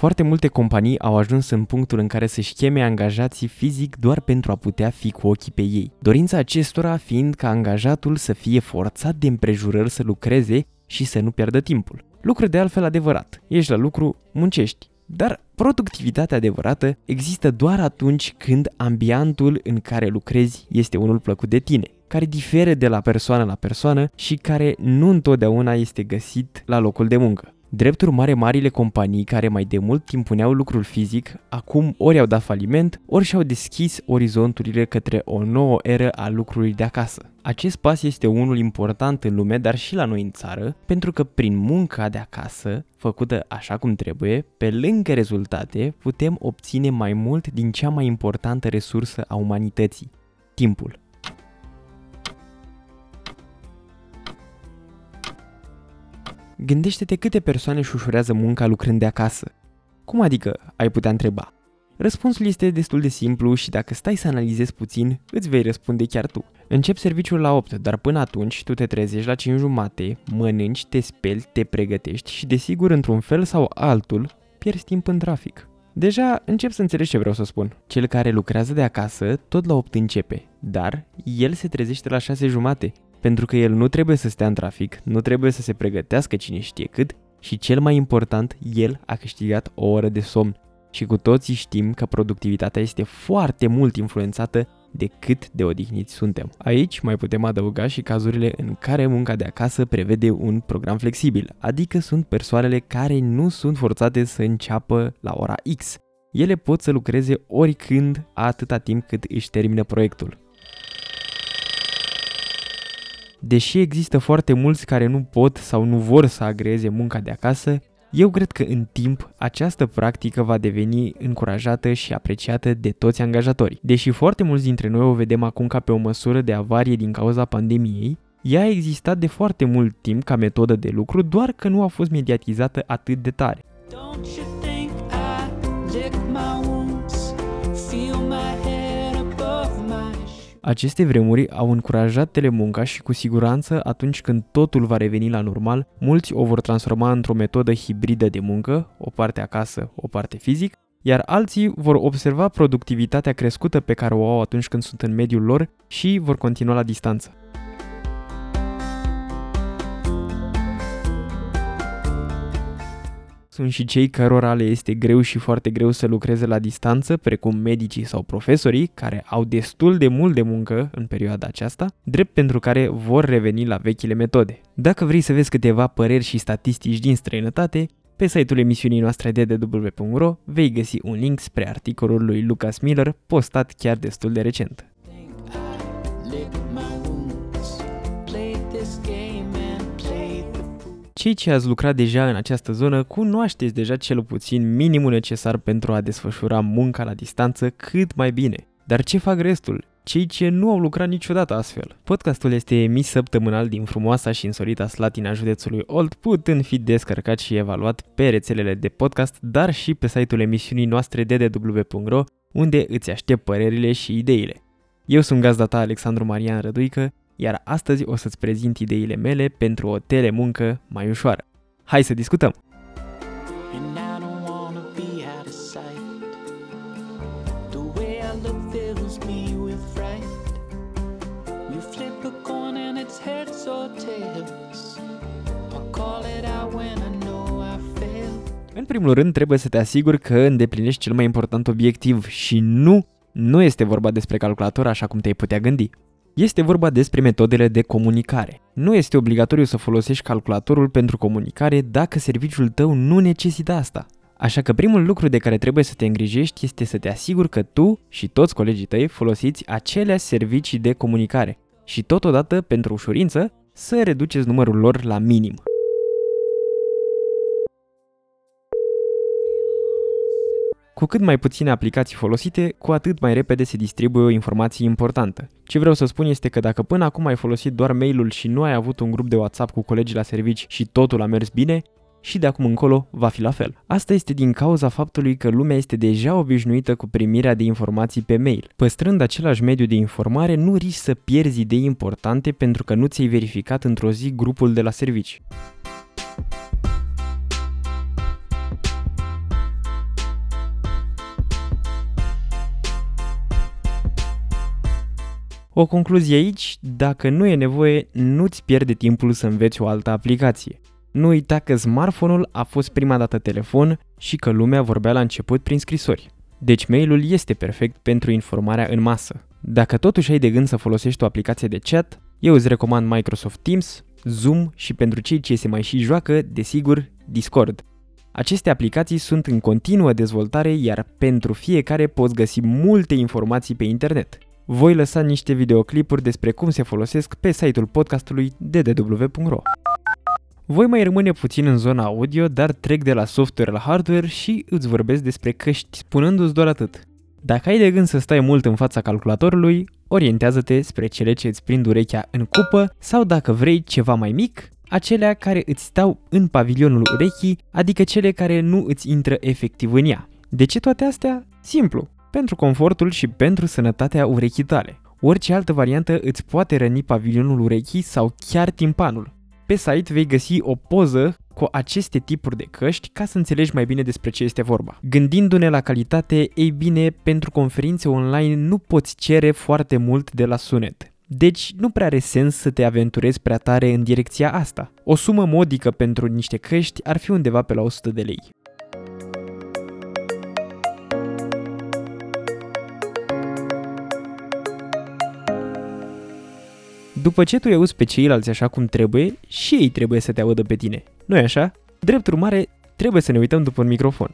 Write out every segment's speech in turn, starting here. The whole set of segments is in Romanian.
Foarte multe companii au ajuns în punctul în care să-și cheme angajații fizic doar pentru a putea fi cu ochii pe ei. Dorința acestora fiind ca angajatul să fie forțat de împrejurări să lucreze și să nu pierdă timpul. Lucru de altfel adevărat. Ești la lucru, muncești. Dar productivitatea adevărată există doar atunci când ambiantul în care lucrezi este unul plăcut de tine, care diferă de la persoană la persoană și care nu întotdeauna este găsit la locul de muncă. Drept urmare, marile companii care mai de mult timp puneau lucrul fizic, acum ori au dat faliment, ori și-au deschis orizonturile către o nouă eră a lucrului de acasă. Acest pas este unul important în lume, dar și la noi în țară, pentru că prin munca de acasă, făcută așa cum trebuie, pe lângă rezultate, putem obține mai mult din cea mai importantă resursă a umanității, timpul. Gândește-te câte persoane își ușurează munca lucrând de acasă. Cum adică, ai putea întreba? Răspunsul este destul de simplu și dacă stai să analizezi puțin, îți vei răspunde chiar tu. Încep serviciul la 8, dar până atunci tu te trezești la 5 jumate, mănânci, te speli, te pregătești și desigur într-un fel sau altul pierzi timp în trafic. Deja încep să înțelegi ce vreau să spun. Cel care lucrează de acasă tot la 8 începe, dar el se trezește la 6 jumate pentru că el nu trebuie să stea în trafic, nu trebuie să se pregătească cine știe cât și cel mai important, el a câștigat o oră de somn. Și cu toții știm că productivitatea este foarte mult influențată de cât de odihniți suntem. Aici mai putem adăuga și cazurile în care munca de acasă prevede un program flexibil, adică sunt persoanele care nu sunt forțate să înceapă la ora X. Ele pot să lucreze oricând atâta timp cât își termină proiectul. Deși există foarte mulți care nu pot sau nu vor să agreze munca de acasă, eu cred că în timp această practică va deveni încurajată și apreciată de toți angajatorii. Deși foarte mulți dintre noi o vedem acum ca pe o măsură de avarie din cauza pandemiei, ea a existat de foarte mult timp ca metodă de lucru, doar că nu a fost mediatizată atât de tare. Aceste vremuri au încurajat telemunca și cu siguranță atunci când totul va reveni la normal, mulți o vor transforma într-o metodă hibridă de muncă, o parte acasă, o parte fizic, iar alții vor observa productivitatea crescută pe care o au atunci când sunt în mediul lor și vor continua la distanță. Sunt și cei cărora le este greu și foarte greu să lucreze la distanță, precum medicii sau profesorii, care au destul de mult de muncă în perioada aceasta, drept pentru care vor reveni la vechile metode. Dacă vrei să vezi câteva păreri și statistici din străinătate, pe site-ul emisiunii noastre ddw.ro vei găsi un link spre articolul lui Lucas Miller postat chiar destul de recent. Cei ce ați lucrat deja în această zonă cunoașteți deja cel puțin minimul necesar pentru a desfășura munca la distanță cât mai bine. Dar ce fac restul? Cei ce nu au lucrat niciodată astfel. Podcastul este emis săptămânal din frumoasa și însorita Slatina județului Olt, putând fi descărcat și evaluat pe rețelele de podcast, dar și pe site-ul emisiunii noastre ddw.ro, unde îți aștept părerile și ideile. Eu sunt gazda ta Alexandru Marian Răduică iar astăzi o să-ți prezint ideile mele pentru o telemuncă mai ușoară. Hai să discutăm! În primul rând, trebuie să te asiguri că îndeplinești cel mai important obiectiv și nu, nu este vorba despre calculator așa cum te-ai putea gândi. Este vorba despre metodele de comunicare. Nu este obligatoriu să folosești calculatorul pentru comunicare dacă serviciul tău nu necesită asta. Așa că primul lucru de care trebuie să te îngrijești este să te asiguri că tu și toți colegii tăi folosiți aceleași servicii de comunicare și totodată, pentru ușurință, să reduceți numărul lor la minim. Cu cât mai puține aplicații folosite, cu atât mai repede se distribuie o informație importantă. Ce vreau să spun este că dacă până acum ai folosit doar mail-ul și nu ai avut un grup de WhatsApp cu colegii la servici și totul a mers bine, și de acum încolo va fi la fel. Asta este din cauza faptului că lumea este deja obișnuită cu primirea de informații pe mail. Păstrând același mediu de informare, nu riști să pierzi idei importante pentru că nu ți-ai verificat într-o zi grupul de la servici. O concluzie aici, dacă nu e nevoie, nu-ți pierde timpul să înveți o altă aplicație. Nu uita că smartphone-ul a fost prima dată telefon și că lumea vorbea la început prin scrisori. Deci mailul este perfect pentru informarea în masă. Dacă totuși ai de gând să folosești o aplicație de chat, eu îți recomand Microsoft Teams, Zoom și pentru cei ce se mai și joacă, desigur, Discord. Aceste aplicații sunt în continuă dezvoltare, iar pentru fiecare poți găsi multe informații pe internet. Voi lăsa niște videoclipuri despre cum se folosesc pe site-ul podcastului ddw.ro. Voi mai rămâne puțin în zona audio, dar trec de la software la hardware și îți vorbesc despre căști, spunându-ți doar atât. Dacă ai de gând să stai mult în fața calculatorului, orientează-te spre cele ce îți prind urechea în cupă sau dacă vrei ceva mai mic, acelea care îți stau în pavilionul urechii, adică cele care nu îți intră efectiv în ea. De ce toate astea? Simplu, pentru confortul și pentru sănătatea urechii tale. Orice altă variantă îți poate răni pavilionul urechii sau chiar timpanul. Pe site vei găsi o poză cu aceste tipuri de căști ca să înțelegi mai bine despre ce este vorba. Gândindu-ne la calitate, ei bine, pentru conferințe online nu poți cere foarte mult de la sunet. Deci nu prea are sens să te aventurezi prea tare în direcția asta. O sumă modică pentru niște căști ar fi undeva pe la 100 de lei. După ce tu îi auzi pe ceilalți așa cum trebuie, și ei trebuie să te audă pe tine. nu e așa? Drept urmare, trebuie să ne uităm după un microfon.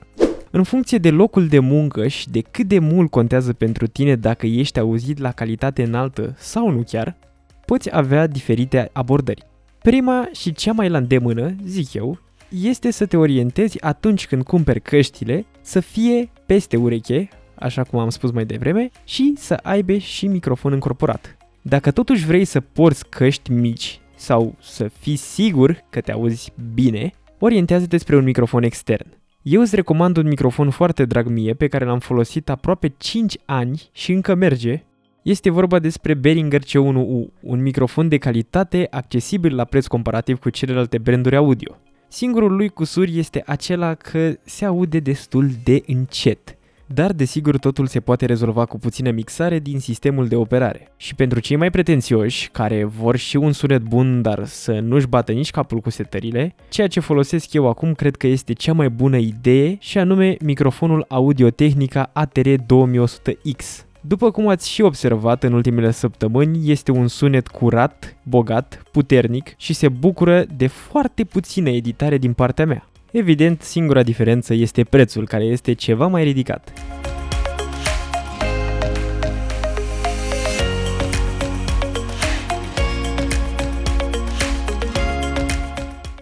În funcție de locul de muncă și de cât de mult contează pentru tine dacă ești auzit la calitate înaltă sau nu chiar, poți avea diferite abordări. Prima și cea mai la îndemână, zic eu, este să te orientezi atunci când cumperi căștile să fie peste ureche, așa cum am spus mai devreme, și să aibă și microfon încorporat. Dacă totuși vrei să porți căști mici sau să fii sigur că te auzi bine, orientează-te spre un microfon extern. Eu îți recomand un microfon foarte drag mie pe care l-am folosit aproape 5 ani și încă merge. Este vorba despre Behringer C1U, un microfon de calitate accesibil la preț comparativ cu celelalte branduri audio. Singurul lui cusur este acela că se aude destul de încet dar desigur totul se poate rezolva cu puțină mixare din sistemul de operare. Și pentru cei mai pretențioși, care vor și un sunet bun, dar să nu-și bată nici capul cu setările, ceea ce folosesc eu acum cred că este cea mai bună idee și anume microfonul Audio-Technica ATR 2100X. După cum ați și observat în ultimele săptămâni, este un sunet curat, bogat, puternic și se bucură de foarte puțină editare din partea mea. Evident, singura diferență este prețul, care este ceva mai ridicat.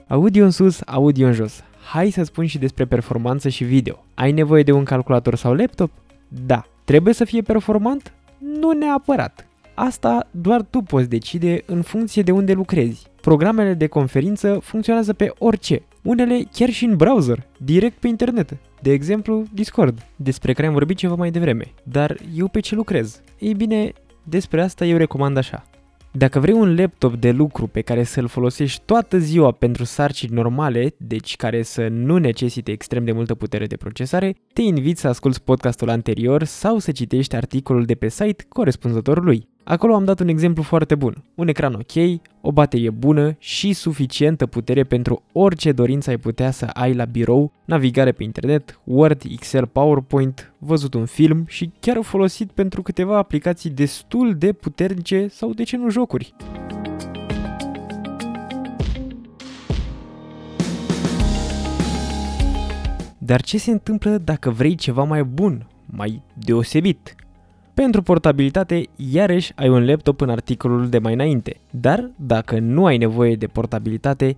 Audio în sus, audio în jos. Hai să spun și despre performanță și video. Ai nevoie de un calculator sau laptop? Da. Trebuie să fie performant? Nu neapărat. Asta doar tu poți decide în funcție de unde lucrezi. Programele de conferință funcționează pe orice, unele chiar și în browser, direct pe internet. De exemplu, Discord, despre care am vorbit ceva mai devreme. Dar eu pe ce lucrez? Ei bine, despre asta eu recomand așa. Dacă vrei un laptop de lucru pe care să-l folosești toată ziua pentru sarcini normale, deci care să nu necesite extrem de multă putere de procesare, te invit să asculti podcastul anterior sau să citești articolul de pe site corespunzător lui. Acolo am dat un exemplu foarte bun. Un ecran ok, o baterie bună și suficientă putere pentru orice dorință ai putea să ai la birou, navigare pe internet, Word, Excel, PowerPoint, văzut un film și chiar folosit pentru câteva aplicații destul de puternice sau de ce nu jocuri. Dar ce se întâmplă dacă vrei ceva mai bun, mai deosebit? Pentru portabilitate, iarăși ai un laptop în articolul de mai înainte. Dar, dacă nu ai nevoie de portabilitate,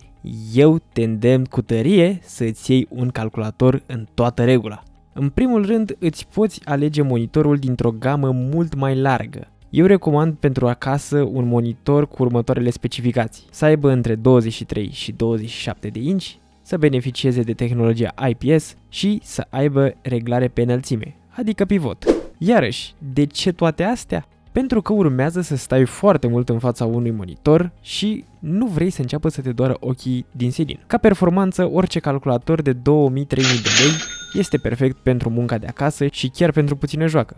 eu te îndemn cu tărie să îți iei un calculator în toată regula. În primul rând, îți poți alege monitorul dintr-o gamă mult mai largă. Eu recomand pentru acasă un monitor cu următoarele specificații. Să aibă între 23 și 27 de inch, să beneficieze de tehnologia IPS și să aibă reglare pe înălțime, adică pivot. Iarăși, de ce toate astea? Pentru că urmează să stai foarte mult în fața unui monitor și nu vrei să înceapă să te doară ochii din senin. Ca performanță, orice calculator de 2000-3000 de lei este perfect pentru munca de acasă și chiar pentru puțină joacă.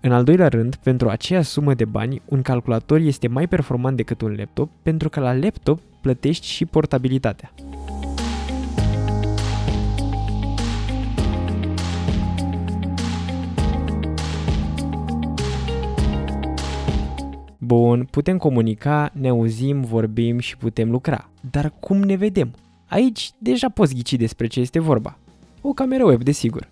În al doilea rând, pentru aceeași sumă de bani, un calculator este mai performant decât un laptop pentru că la laptop plătești și portabilitatea. Bun, putem comunica, ne auzim, vorbim și putem lucra. Dar cum ne vedem? Aici deja poți ghici despre ce este vorba. O cameră web, desigur.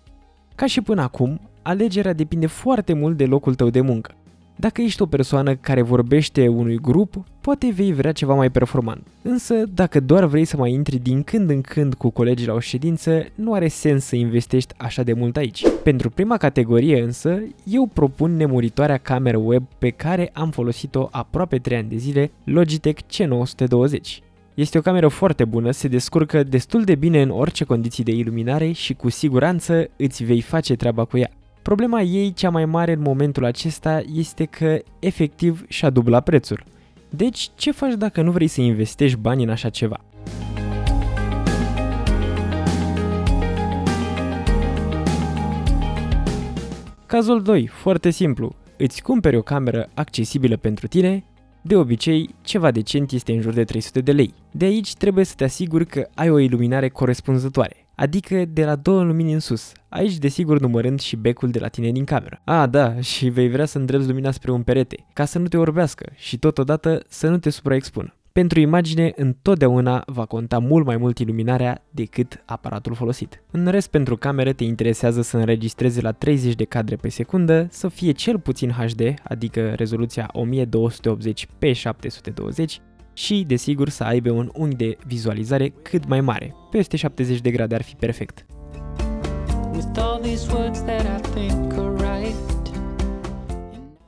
Ca și până acum, alegerea depinde foarte mult de locul tău de muncă. Dacă ești o persoană care vorbește unui grup, poate vei vrea ceva mai performant. Însă, dacă doar vrei să mai intri din când în când cu colegii la o ședință, nu are sens să investești așa de mult aici. Pentru prima categorie însă, eu propun nemuritoarea cameră web pe care am folosit-o aproape 3 ani de zile, Logitech C920. Este o cameră foarte bună, se descurcă destul de bine în orice condiții de iluminare și cu siguranță îți vei face treaba cu ea. Problema ei cea mai mare în momentul acesta este că efectiv și-a dublat prețul. Deci, ce faci dacă nu vrei să investești bani în așa ceva? Cazul 2, foarte simplu. Îți cumperi o cameră accesibilă pentru tine, de obicei, ceva decent este în jur de 300 de lei. De aici trebuie să te asiguri că ai o iluminare corespunzătoare, adică de la două lumini în sus, aici desigur numărând și becul de la tine din cameră. A, da, și vei vrea să îndrepți lumina spre un perete, ca să nu te orbească și totodată să nu te supraexpună. Pentru imagine, întotdeauna va conta mult mai mult iluminarea decât aparatul folosit. În rest, pentru camere te interesează să înregistreze la 30 de cadre pe secundă, să fie cel puțin HD, adică rezoluția 1280 p 720 și, desigur, să aibă un unghi de vizualizare cât mai mare. Peste 70 de grade ar fi perfect. With all these words that I think are right.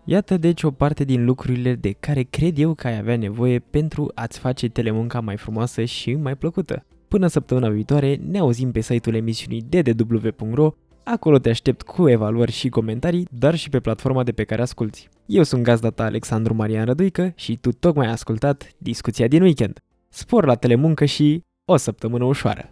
Iată deci o parte din lucrurile de care cred eu că ai avea nevoie pentru a-ți face telemunca mai frumoasă și mai plăcută. Până săptămâna viitoare ne auzim pe site-ul emisiunii ddw.ro Acolo te aștept cu evaluări și comentarii, dar și pe platforma de pe care asculti. Eu sunt gazda ta Alexandru Marian Răduică și tu tocmai ai ascultat discuția din weekend. Spor la telemuncă și o săptămână ușoară!